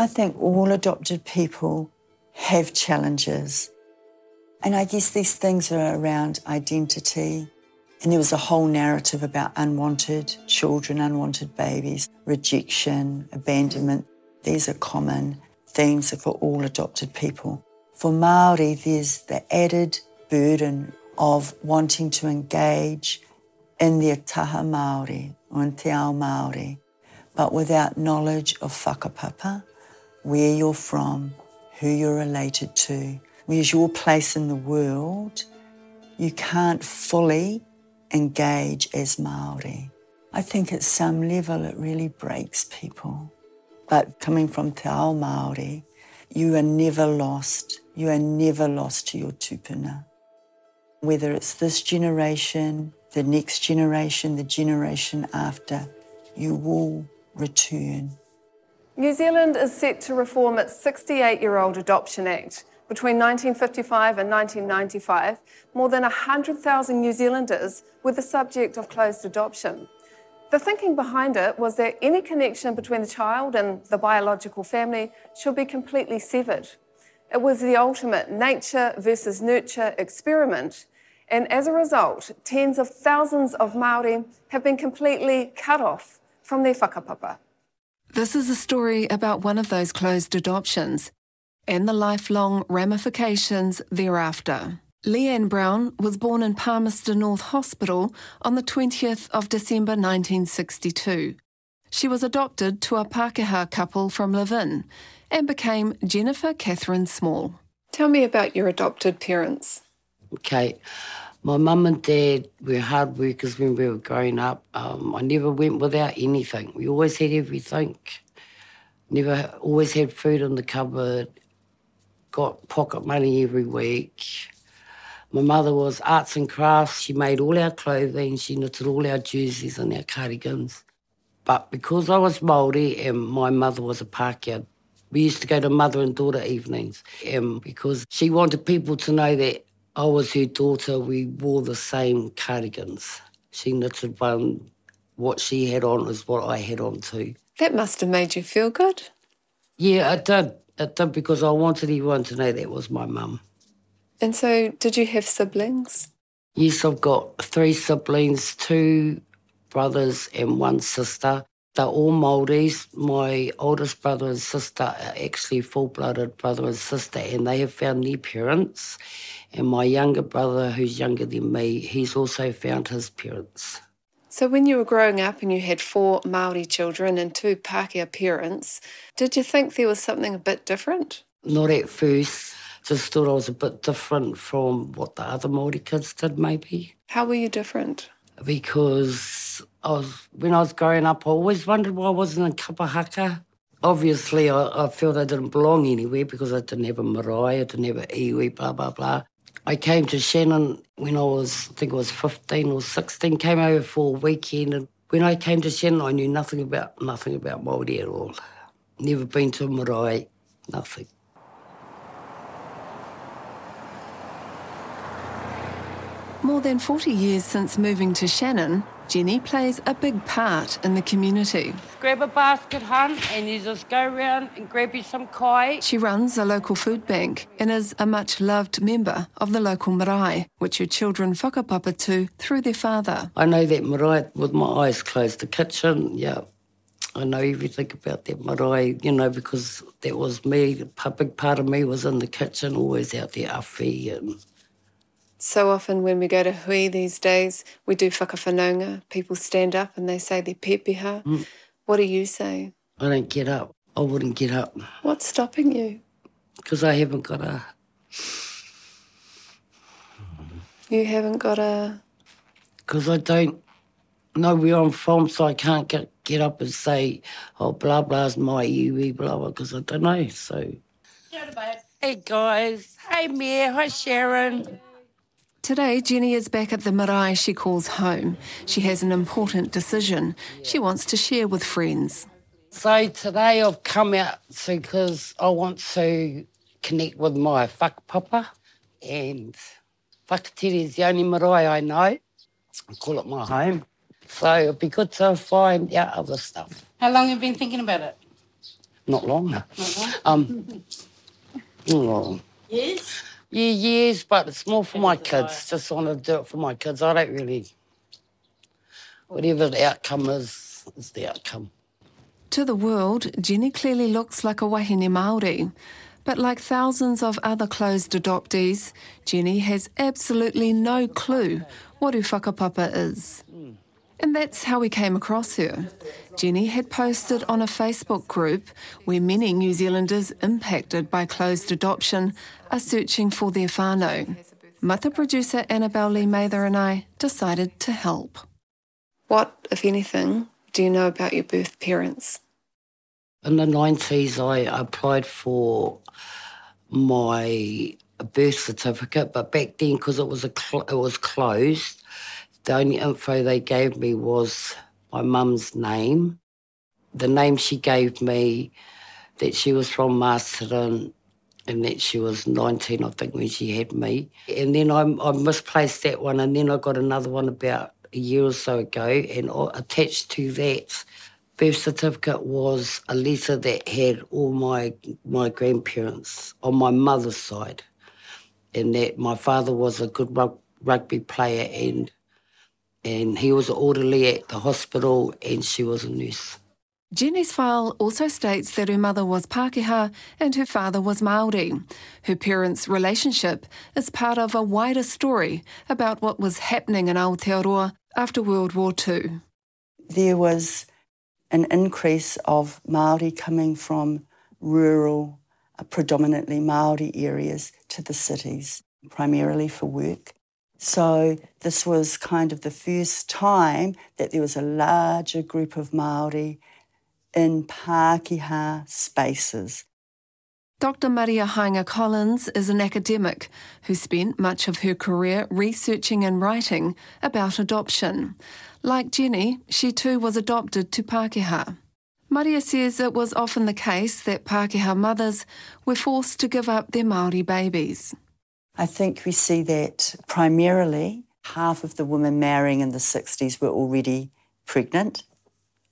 I think all adopted people have challenges. And I guess these things are around identity. And there was a whole narrative about unwanted children, unwanted babies, rejection, abandonment. These are common themes for all adopted people. For Maori, there's the added burden of wanting to engage in the taha Maori or in te ao Maori, but without knowledge of whakapapa, where you're from, who you're related to, where's your place in the world, you can't fully engage as Maori. I think at some level it really breaks people. But coming from Te Ao Māori, you are never lost. You are never lost to your tupuna. Whether it's this generation, the next generation, the generation after, you will return. New Zealand is set to reform its 68 year old Adoption Act. Between 1955 and 1995, more than 100,000 New Zealanders were the subject of closed adoption. The thinking behind it was that any connection between the child and the biological family should be completely severed. It was the ultimate nature versus nurture experiment, and as a result, tens of thousands of Maori have been completely cut off from their whakapapa. This is a story about one of those closed adoptions and the lifelong ramifications thereafter. Leanne Brown was born in Palmerston North Hospital on the 20th of December 1962. She was adopted to a Pākehā couple from Levin and became Jennifer Catherine Small. Tell me about your adopted parents. Okay. My mum and dad were hard workers when we were growing up. Um, I never went without anything. We always had everything. Never always had food in the cupboard. Got pocket money every week. My mother was arts and crafts. She made all our clothing. She knitted all our jerseys and our cardigans. But because I was Māori and my mother was a Pākehā, we used to go to mother and daughter evenings. And because she wanted people to know that I was her daughter. We wore the same cardigans. She knitted one. What she had on is what I had on too. That must have made you feel good. Yeah, it did. It did because I wanted everyone to know that was my mum. And so, did you have siblings? Yes, I've got three siblings, two brothers and one sister. They're all Māoris. My oldest brother and sister are actually full-blooded brother and sister, and they have found their parents. And my younger brother, who's younger than me, he's also found his parents. So, when you were growing up and you had four Maori children and two Pākehā parents, did you think there was something a bit different? Not at first. Just thought I was a bit different from what the other Maori kids did, maybe. How were you different? Because I was when I was growing up, I always wondered why I wasn't in kapahaka. Obviously, I, I felt I didn't belong anywhere because I didn't have a marae, I didn't have an iwi, blah, blah, blah. I came to Shannon when I was, I think I was 15 or 16, came over for a weekend. And when I came to Shannon, I knew nothing about nothing about Māori at all. Never been to a marae, nothing. More than 40 years since moving to Shannon, Jenny plays a big part in the community. Grab a basket, hun, and you just go around and grab you some kai. She runs a local food bank and is a much loved member of the local marae, which her children whakapapa to through their father. I know that marae with my eyes closed. The kitchen, yeah. I know everything about that marae, you know, because that was me. A big part of me was in the kitchen, always out there, awhi and so often when we go to hui these days, we do whakawhanaunga. People stand up and they say their pepeha. Mm. What do you say? I don't get up. I wouldn't get up. What's stopping you? Because I haven't got a... You haven't got a... Because I don't know where I'm from, so I can't get, get up and say, oh, blah, blah's my iwi, blah, blah, because I don't know, so... Hey, guys. Hey, Mia. Hi, Sharon. Today, Jenny is back at the marae she calls home. She has an important decision she wants to share with friends. So today I've come out because I want to connect with my fuck whakapapa and Whakatere is the only marae I know. I call it my home. So it'd be good to find out other stuff. How long have you been thinking about it? Not long. Not long. Um, oh. Yes? Yeah, yes, but it's more for my kids. Just want to do it for my kids. I don't really. Whatever the outcome is, is the outcome. To the world, Jenny clearly looks like a wahine Māori. But like thousands of other closed adoptees, Jenny has absolutely no clue what her whakapapa is. And that's how we came across her. Jenny had posted on a Facebook group where many New Zealanders impacted by closed adoption are searching for their whānau. Mata producer Annabelle Lee Mather and I decided to help. What, if anything, do you know about your birth parents? In the 90s, I applied for my birth certificate, but back then, because it was a cl- it was closed, the only info they gave me was my mum's name. The name she gave me, that she was from Masterton and that she was 19, I think, when she had me. And then I, I misplaced that one, and then I got another one about a year or so ago, and attached to that birth certificate was a letter that had all my my grandparents on my mother's side, and that my father was a good rugby player and and he was an orderly at the hospital and she was a nurse. Jenny's file also states that her mother was Pākehā and her father was Māori. Her parents' relationship is part of a wider story about what was happening in Aotearoa after World War II. There was an increase of Māori coming from rural, uh, predominantly Māori areas to the cities, primarily for work. So this was kind of the first time that there was a larger group of Māori in Pākehā spaces. Dr. Maria Haenga Collins is an academic who spent much of her career researching and writing about adoption. Like Jenny, she too was adopted to Pākehā. Maria says it was often the case that Pākehā mothers were forced to give up their Māori babies. I think we see that primarily half of the women marrying in the 60s were already pregnant.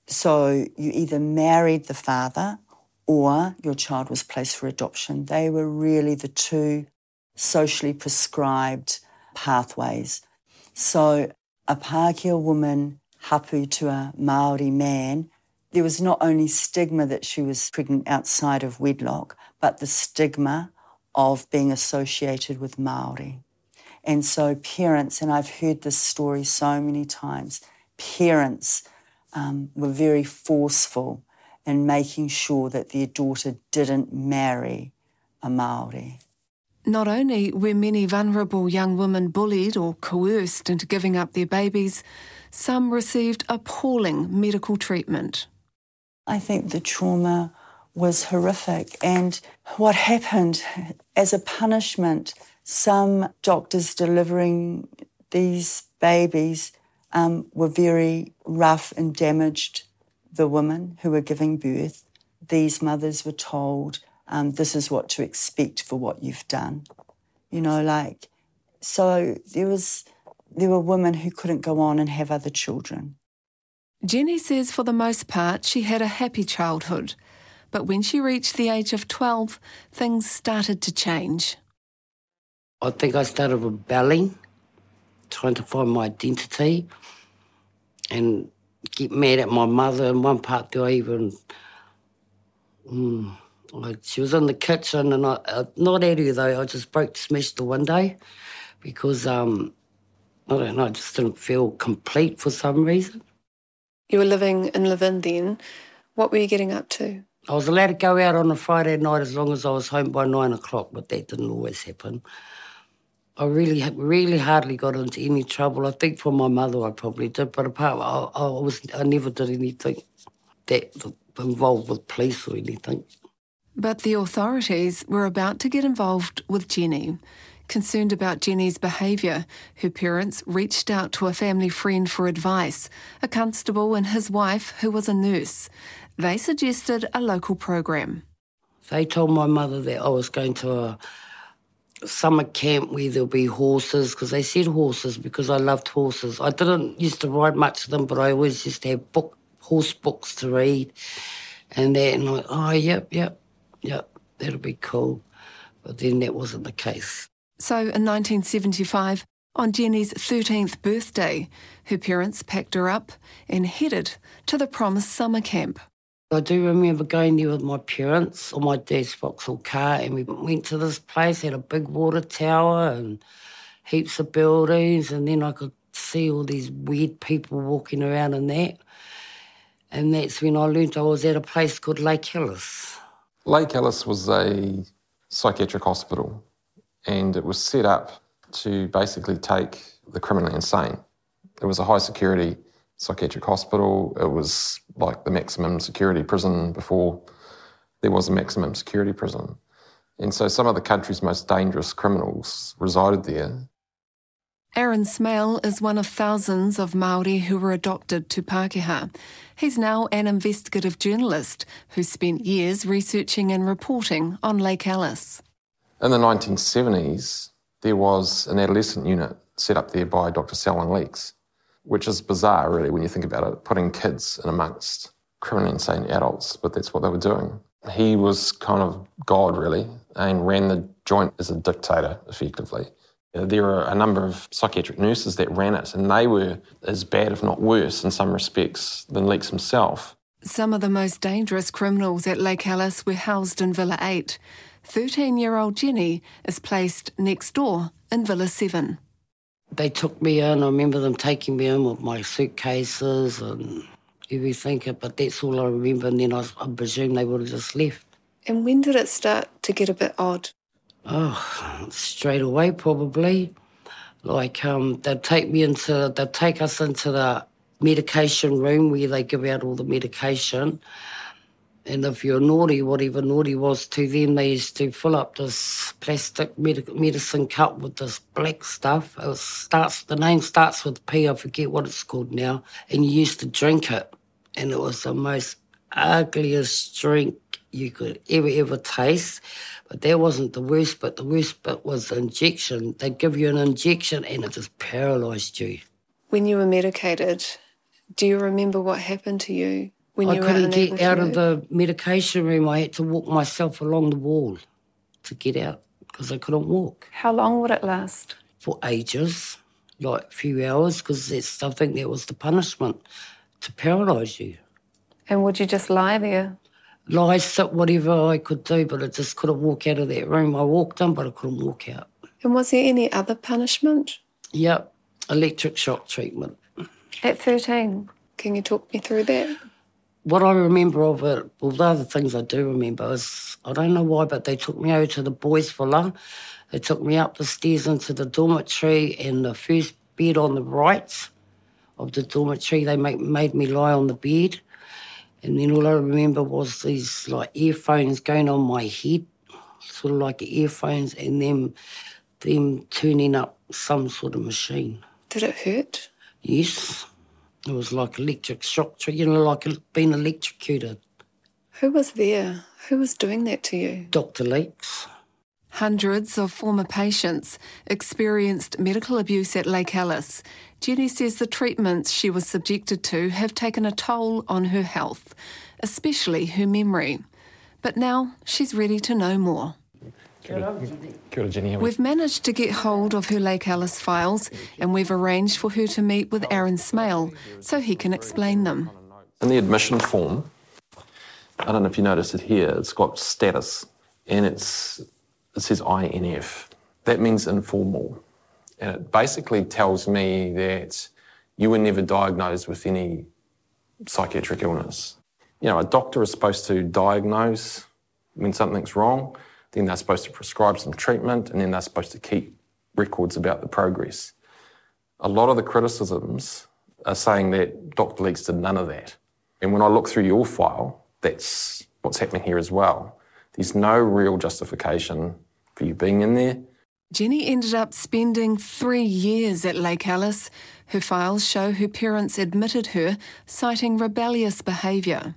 So you either married the father or your child was placed for adoption. They were really the two socially prescribed pathways. So a Pākehā woman hapu to a Maori man, there was not only stigma that she was pregnant outside of wedlock, but the stigma of being associated with Maori. And so parents, and I've heard this story so many times, parents um, were very forceful in making sure that their daughter didn't marry a Maori. Not only were many vulnerable young women bullied or coerced into giving up their babies, some received appalling medical treatment. I think the trauma was horrific. And what happened as a punishment, some doctors delivering these babies um, were very rough and damaged the women who were giving birth. These mothers were told, um, this is what to expect for what you've done. You know, like, so there was, there were women who couldn't go on and have other children. Jenny says for the most part she had a happy childhood but when she reached the age of 12, things started to change. I think I started rebelling, trying to find my identity, and get mad at my mother. In one part, do I even. Mm, I, she was in the kitchen, and I, uh, not at her though, I just broke, smashed the window because um, I don't know, I just didn't feel complete for some reason. You were living in Levin then. What were you getting up to? I was allowed to go out on a Friday night as long as I was home by nine o'clock, but that didn't always happen. I really, really hardly got into any trouble. I think for my mother, I probably did, but apart, I, I was, I never did anything that involved with police or anything. But the authorities were about to get involved with Jenny. Concerned about Jenny's behaviour, her parents reached out to a family friend for advice, a constable and his wife, who was a nurse. They suggested a local program. They told my mother that I was going to a summer camp where there'll be horses, because they said horses because I loved horses. I didn't used to ride much of them, but I always used to have book, horse books to read. and that, and like, oh, yep, yep, yep, that'll be cool. But then that wasn't the case. So in 1975, on Jenny's 13th birthday, her parents packed her up and headed to the promised summer camp. I do remember going there with my parents on my dad's Vauxhall car, and we went to this place, had a big water tower and heaps of buildings, and then I could see all these weird people walking around in that. And that's when I learnt I was at a place called Lake Alice. Lake Alice was a psychiatric hospital, and it was set up to basically take the criminally insane. It was a high security psychiatric hospital. It was like the maximum security prison before there was a maximum security prison. And so some of the country's most dangerous criminals resided there. Aaron Smale is one of thousands of Maori who were adopted to Pākehā. He's now an investigative journalist who spent years researching and reporting on Lake Alice. In the 1970s, there was an adolescent unit set up there by Dr. Selwyn Leeks, which is bizarre, really, when you think about it, putting kids in amongst criminally insane adults, but that's what they were doing. He was kind of God, really, and ran the joint as a dictator, effectively. Uh, there are a number of psychiatric nurses that ran it, and they were as bad, if not worse, in some respects, than Leeks himself. Some of the most dangerous criminals at Lake Alice were housed in Villa 8. 13 year old Jenny is placed next door in Villa 7. They took me in. I remember them taking me in with my suitcases and everything, but that's all I remember. And then I, I presume they would have just left. And when did it start to get a bit odd? Oh, straight away, probably. Like, um, they'd take me into, they'd take us into the medication room where they give out all the medication. And if you're naughty, whatever naughty was to them, they used to fill up this plastic med- medicine cup with this black stuff. It starts the name starts with P. I forget what it's called now. And you used to drink it, and it was the most ugliest drink you could ever ever taste. But that wasn't the worst But The worst bit was the injection. They'd give you an injection, and it just paralysed you. When you were medicated, do you remember what happened to you? I couldn't get out of the medication room. I had to walk myself along the wall to get out because I couldn't walk How long would it last? for ages, like a few hours, because that's I think that was the punishment to paralyse you. And would you just lie there? Lie, sit, whatever I could do, but I just couldn't walk out of that room. I walked in, but I couldn't walk out. And was there any other punishment? Yep, electric shock treatment. At 13, can you talk me through that? What I remember of it, well, the other things I do remember is I don't know why, but they took me over to the boys' villa. They took me up the stairs into the dormitory, and the first bed on the right of the dormitory, they make, made me lie on the bed. And then all I remember was these like earphones going on my head, sort of like earphones, and them, them turning up some sort of machine. Did it hurt? Yes, it was like electric shock, tre- you know, like being electrocuted. Who was there? Who was doing that to you? Dr. Leeks. Hundreds of former patients experienced medical abuse at Lake Alice. Jenny says the treatments she was subjected to have taken a toll on her health, especially her memory. But now she's ready to know more. We've managed to get hold of her Lake Alice files and we've arranged for her to meet with Aaron Smale so he can explain them. In the admission form, I don't know if you noticed it here, it's got status and it's, it says INF. That means informal. And it basically tells me that you were never diagnosed with any psychiatric illness. You know, a doctor is supposed to diagnose when something's wrong, then they're supposed to prescribe some treatment, and then they're supposed to keep records about the progress. A lot of the criticisms are saying that Dr. Leeks did none of that. And when I look through your file, that's what's happening here as well. There's no real justification for you being in there. Jenny ended up spending three years at Lake Alice. Her files show her parents admitted her, citing rebellious behaviour.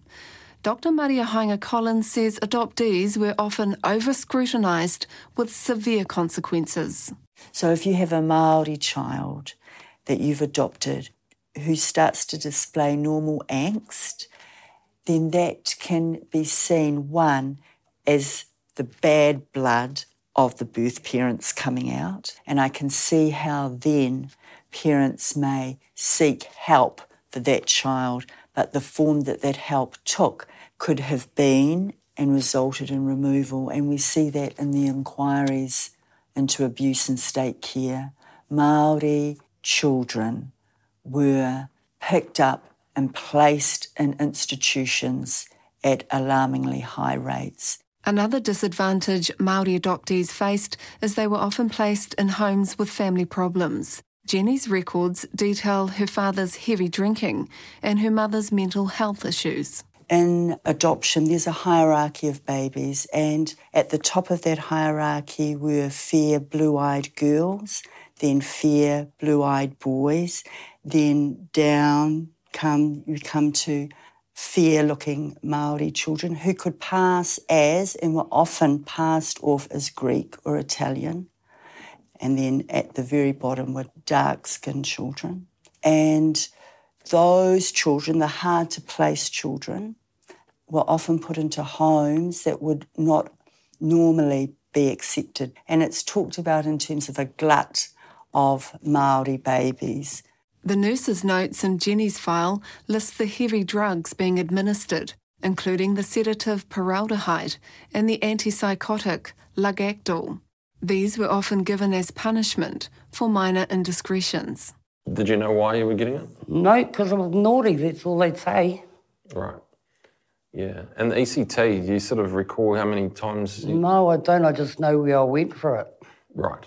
Dr. Maria Haenga Collins says adoptees were often over scrutinised with severe consequences. So if you have a Maori child that you've adopted who starts to display normal angst then that can be seen, one, as the bad blood of the birth parents coming out. And I can see how then parents may seek help for that child, but the form that that help took could have been and resulted in removal. And we see that in the inquiries into abuse and state care. Maori children were picked up and placed in institutions at alarmingly high rates. Another disadvantage Maori adoptees faced is they were often placed in homes with family problems. Jenny's records detail her father's heavy drinking and her mother's mental health issues. In adoption, there's a hierarchy of babies, and at the top of that hierarchy were fair blue eyed girls, then fair blue eyed boys, then down come you come to fair looking Maori children who could pass as and were often passed off as Greek or Italian. And then at the very bottom were dark skinned children. And those children, the hard to place children, were often put into homes that would not normally be accepted. And it's talked about in terms of a glut of Maori babies. The nurse's notes in Jenny's file list the heavy drugs being administered, including the sedative paraldehyde and the antipsychotic Largactil. These were often given as punishment for minor indiscretions. Did you know why you were getting it? No, because I was naughty, that's all they'd say. Right. Yeah. And the ECT, do you sort of recall how many times? You... No, I don't. I just know where I went for it. Right.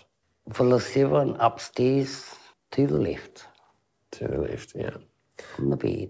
For the seven, upstairs, to the left. To the left, yeah. On the bed.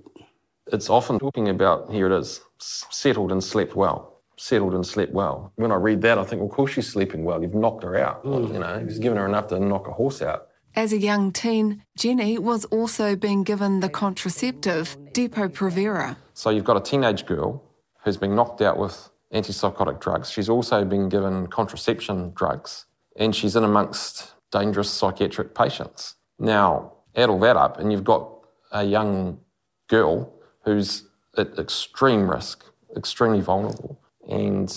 It's often talking about, here it is, settled and slept well. Settled and slept well. When I read that, I think, well, of course she's sleeping well. You've knocked her out. Mm. You know, you've given her enough to knock a horse out. As a young teen, Jenny was also being given the contraceptive Depo-Provera. So you've got a teenage girl who's been knocked out with antipsychotic drugs. She's also been given contraception drugs, and she's in amongst dangerous psychiatric patients. Now, add all that up, and you've got a young girl who's at extreme risk, extremely vulnerable, and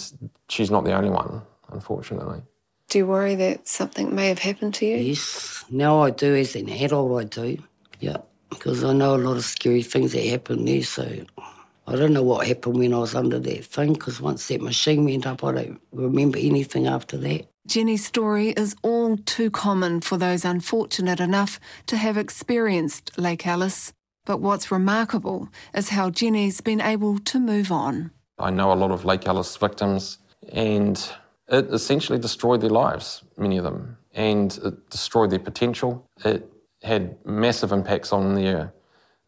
she's not the only one, unfortunately. Do you worry that something may have happened to you? Yes, now I do. As an adult, I do. Yeah, because I know a lot of scary things that happened there. So I don't know what happened when I was under that thing. Because once that machine went up, I don't remember anything after that. Jenny's story is all too common for those unfortunate enough to have experienced Lake Alice. But what's remarkable is how Jenny's been able to move on. I know a lot of Lake Alice victims, and it essentially destroyed their lives, many of them, and it destroyed their potential. It had massive impacts on their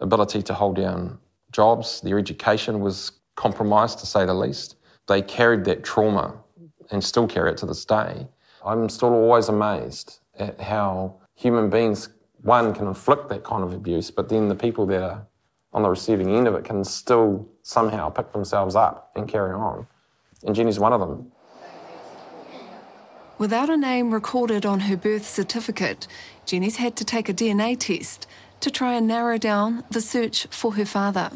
ability to hold down jobs. Their education was compromised, to say the least. They carried that trauma and still carry it to this day. I'm still always amazed at how human beings, one, can inflict that kind of abuse, but then the people that are on the receiving end of it can still somehow pick themselves up and carry on. And Jenny's one of them. Without a name recorded on her birth certificate, Jenny's had to take a DNA test to try and narrow down the search for her father.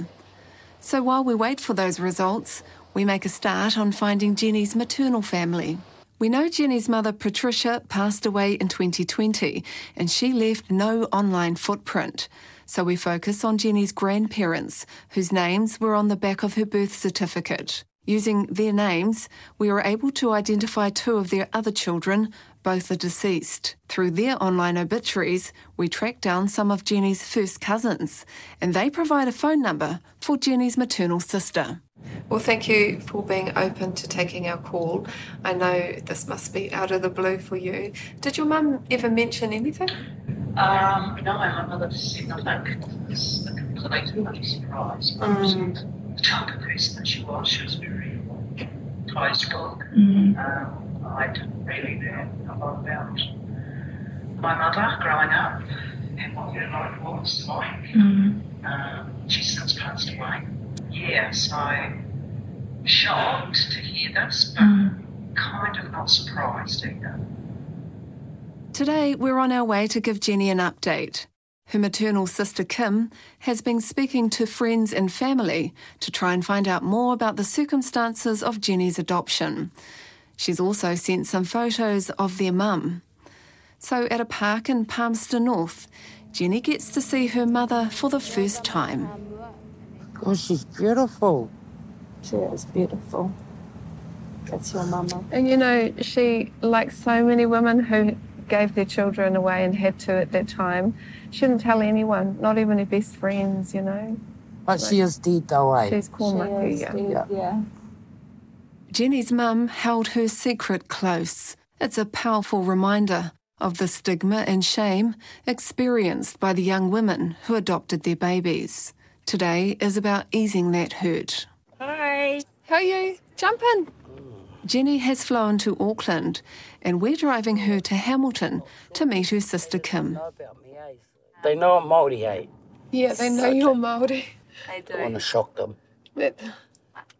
So while we wait for those results, we make a start on finding Jenny's maternal family. We know Jenny's mother, Patricia, passed away in 2020 and she left no online footprint. So we focus on Jenny's grandparents, whose names were on the back of her birth certificate. Using their names, we were able to identify two of their other children, both are deceased. Through their online obituaries, we tracked down some of Jenny's first cousins, and they provide a phone number for Jenny's maternal sister. Well, thank you for being open to taking our call. I know this must be out of the blue for you. Did your mum ever mention anything? Um, no, my mother said nothing. It's a complete bloody surprise. Mm. The type of person that she was, she was very closed book. Mm. Um, I didn't really know a lot about my mother growing up and what her life was like. Mm. Um, she's since passed away yeah, so shocked to hear this, but mm. kind of not surprised either. Today, we're on our way to give Jenny an update. Her maternal sister Kim has been speaking to friends and family to try and find out more about the circumstances of Jenny's adoption. She's also sent some photos of their mum. So at a park in Palmerston North, Jenny gets to see her mother for the first time. Oh, she's beautiful. She is beautiful. That's your mama. And you know, she, like so many women who gave their children away and had to at that time, she didn't tell anyone, not even her best friends, you know. But she is dead though, eh? She's Cormac, She yeah. dead, Yeah. yeah. Jenny's mum held her secret close. It's a powerful reminder of the stigma and shame experienced by the young women who adopted their babies. Today is about easing that hurt. Hi. How are you? Jump in. Jenny has flown to Auckland and we're driving her to Hamilton to meet her sister Kim. They know I'm Māori, eh? Yeah, they know you're Māori. I want to shock them. That,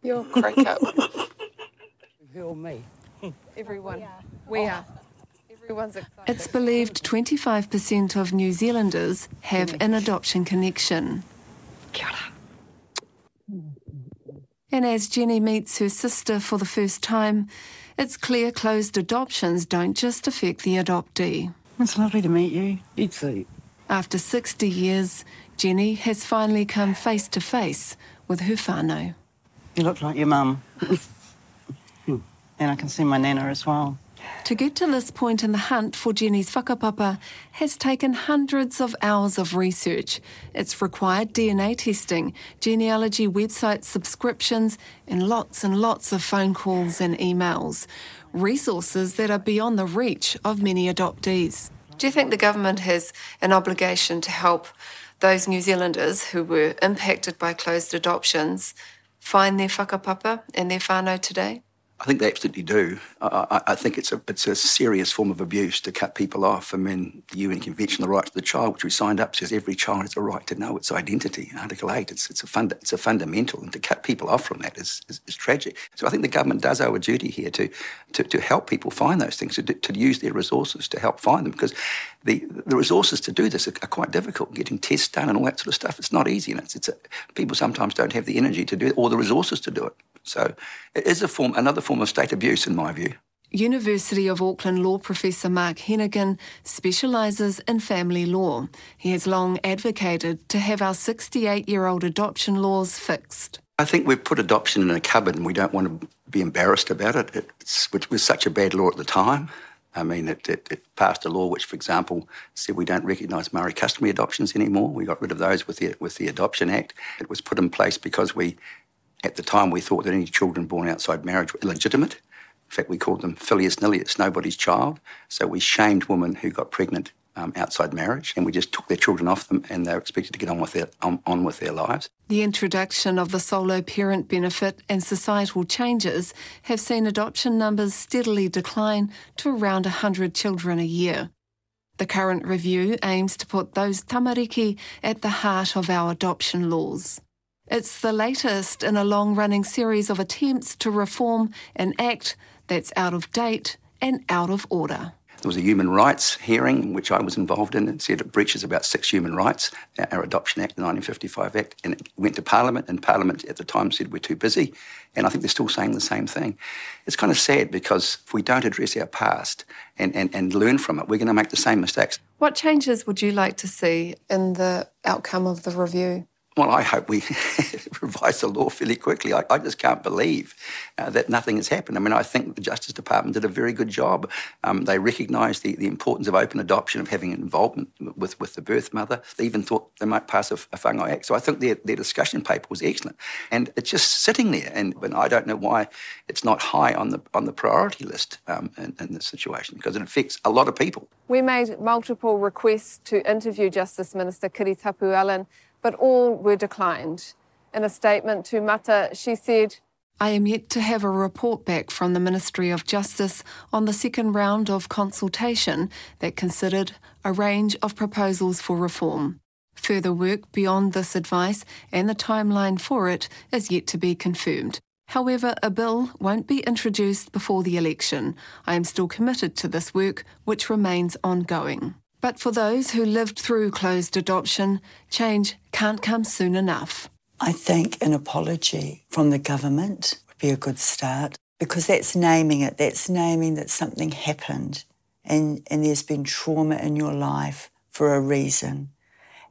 you're a crack up. Who me? Everyone. We are. Everyone's excited. It's believed 25% of New Zealanders have an adoption connection. And as Jenny meets her sister for the first time, it's clear closed adoptions don't just affect the adoptee. It's lovely to meet you. You too. After 60 years, Jenny has finally come face to face with her whānau. You look like your mum. and I can see my nana as well. To get to this point in the hunt for Jenny's whakapapa has taken hundreds of hours of research. It's required DNA testing, genealogy website subscriptions, and lots and lots of phone calls and emails. Resources that are beyond the reach of many adoptees. Do you think the government has an obligation to help those New Zealanders who were impacted by closed adoptions find their whakapapa and their whānau today? I think they absolutely do. I, I, think it's a it's a serious form of abuse to cut people off. I mean, the UN Convention on the Rights of the Child, which we signed up, says every child has a right to know its identity. Article eight, it's it's a fund, it's a fundamental, and to cut people off from that is, is, is tragic. So I think the government does owe a duty here to to, to help people find those things, to, to use their resources to help find them, because the the resources to do this are, are quite difficult. Getting tests done and all that sort of stuff, it's not easy, and it's it's a, people sometimes don't have the energy to do it or the resources to do it. So it is a form, another form of state abuse, in my view. University of Auckland law professor Mark Henaghan specialises in family law. He has long advocated to have our 68 year old adoption laws fixed. I think we've put adoption in a cupboard and we don't want to be embarrassed about it. It's, it was such a bad law at the time. I mean, it, it, it passed a law which, for example, said we don't recognise Maori customary adoptions anymore. We got rid of those with the, with the Adoption Act. It was put in place because we, at the time, we thought that any children born outside marriage were illegitimate. In fact, we called them filius nullius, nobody's child. So we shamed women who got pregnant um, outside marriage, and we just took their children off them, and they're expected to get on with their on, on with their lives. The introduction of the solo parent benefit and societal changes have seen adoption numbers steadily decline to around 100 children a year. The current review aims to put those tamariki at the heart of our adoption laws. It's the latest in a long running series of attempts to reform an act that's out of date and out of order. There was a human rights hearing, which I was involved in, and said it breaches about six human rights, uh, our Adoption Act, the 1955 Act, and it went to Parliament, and Parliament at the time said we're too busy, and I think they're still saying the same thing. It's kind of sad because if we don't address our past and, and, and learn from it, we're going to make the same mistakes. What changes would you like to see in the outcome of the review? Well, I hope we revise the law fairly quickly. I, I just can't believe uh, that nothing has happened. I mean, I think the Justice Department did a very good job. Um, they recognised the, the importance of open adoption, of having involvement with, with the birth mother. They even thought they might pass a, a whangai act. So I think their, their discussion paper was excellent. And it's just sitting there. And, and I don't know why it's not high on the, on the priority list um, in, in this situation, because it affects a lot of people. We made multiple requests to interview Justice Minister Kiritapu Allan, but all were declined. In a statement to Mata, she said, I am yet to have a report back from the Ministry of Justice on the second round of consultation that considered a range of proposals for reform. Further work beyond this advice and the timeline for it is yet to be confirmed. However, a bill won't be introduced before the election. I am still committed to this work, which remains ongoing. But for those who lived through closed adoption, change can't come soon enough. I think an apology from the government would be a good start because that's naming it. That's naming that something happened and, and there's been trauma in your life for a reason.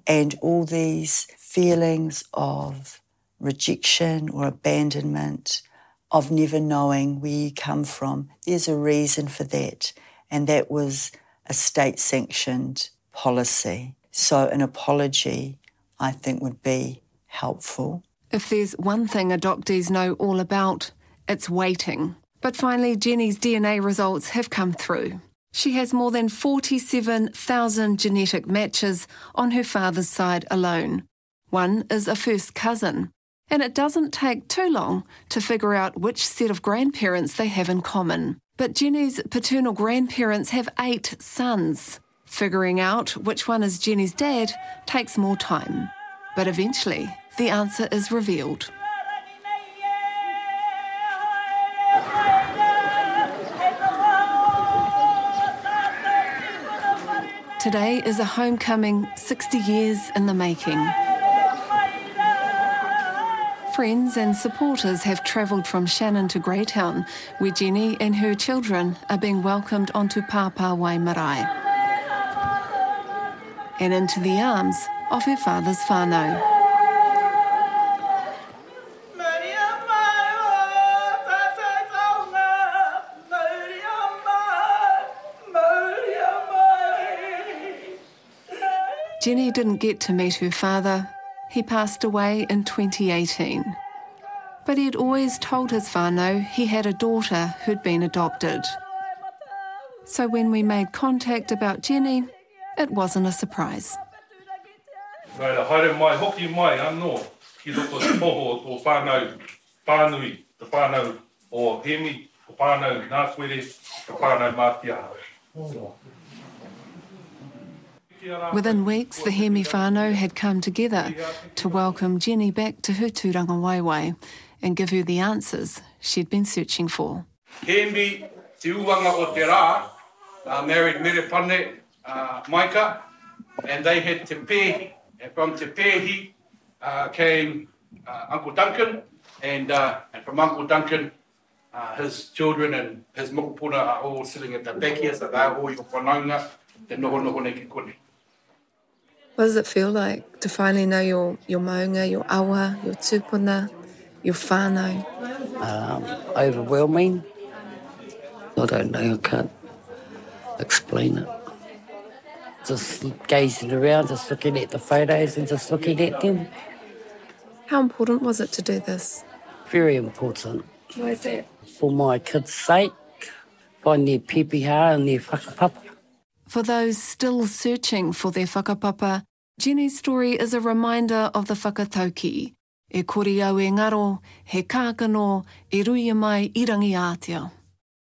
And all these feelings of rejection or abandonment, of never knowing where you come from, there's a reason for that. And that was a state sanctioned policy. So an apology, I think, would be helpful. If there's one thing adoptees know all about, it's waiting. But finally, Jenny's DNA results have come through. She has more than 47,000 genetic matches on her father's side alone. One is a first cousin. And it doesn't take too long to figure out which set of grandparents they have in common. But Jenny's paternal grandparents have eight sons. Figuring out which one is Jenny's dad takes more time. But eventually, the answer is revealed. Today is a homecoming 60 years in the making. Friends and supporters have travelled from Shannon to Greytown, where Jenny and her children are being welcomed onto Papa Marae and into the arms of her father's whānau. Jenny didn't get to meet her father. He passed away in 2018. But he had always told his whānau he had a daughter who'd been adopted. So when we made contact about Jenny, it wasn't a surprise. Reira, haere mai, hoki mai anō, ki roto te poho o whānau, pānui, te whānau o Hemi, o whānau Ngākwere, te whānau Mātiaha. Within weeks, the Hemi whānau had come together to welcome Jenny back to her tūrangawaewae and give her the answers she'd been searching for. Hemi te uanga o te rā, uh, married Merepane uh, Maika, and they had Te Pēhi, and from Te Pēhi uh, came uh, Uncle Duncan, and, uh, and from Uncle Duncan, uh, his children and his mokopuna are all sitting at the back here, so they're all your whanaunga, te noho noho ne ki kone. What does it feel like to finally know your, your maunga, your awa, your tupuna, your whānau? Um, overwhelming. I don't know, I can't explain it. Just gazing around, just looking at the photos and just looking at them. How important was it to do this? Very important. Why is that? For my kids' sake, find their pepeha and their whakapapa. For those still searching for their whakapapa, Jenny's story is a reminder of the whakatauki. E kori au e ngaro, he kākano, e ruia mai irangi ātea.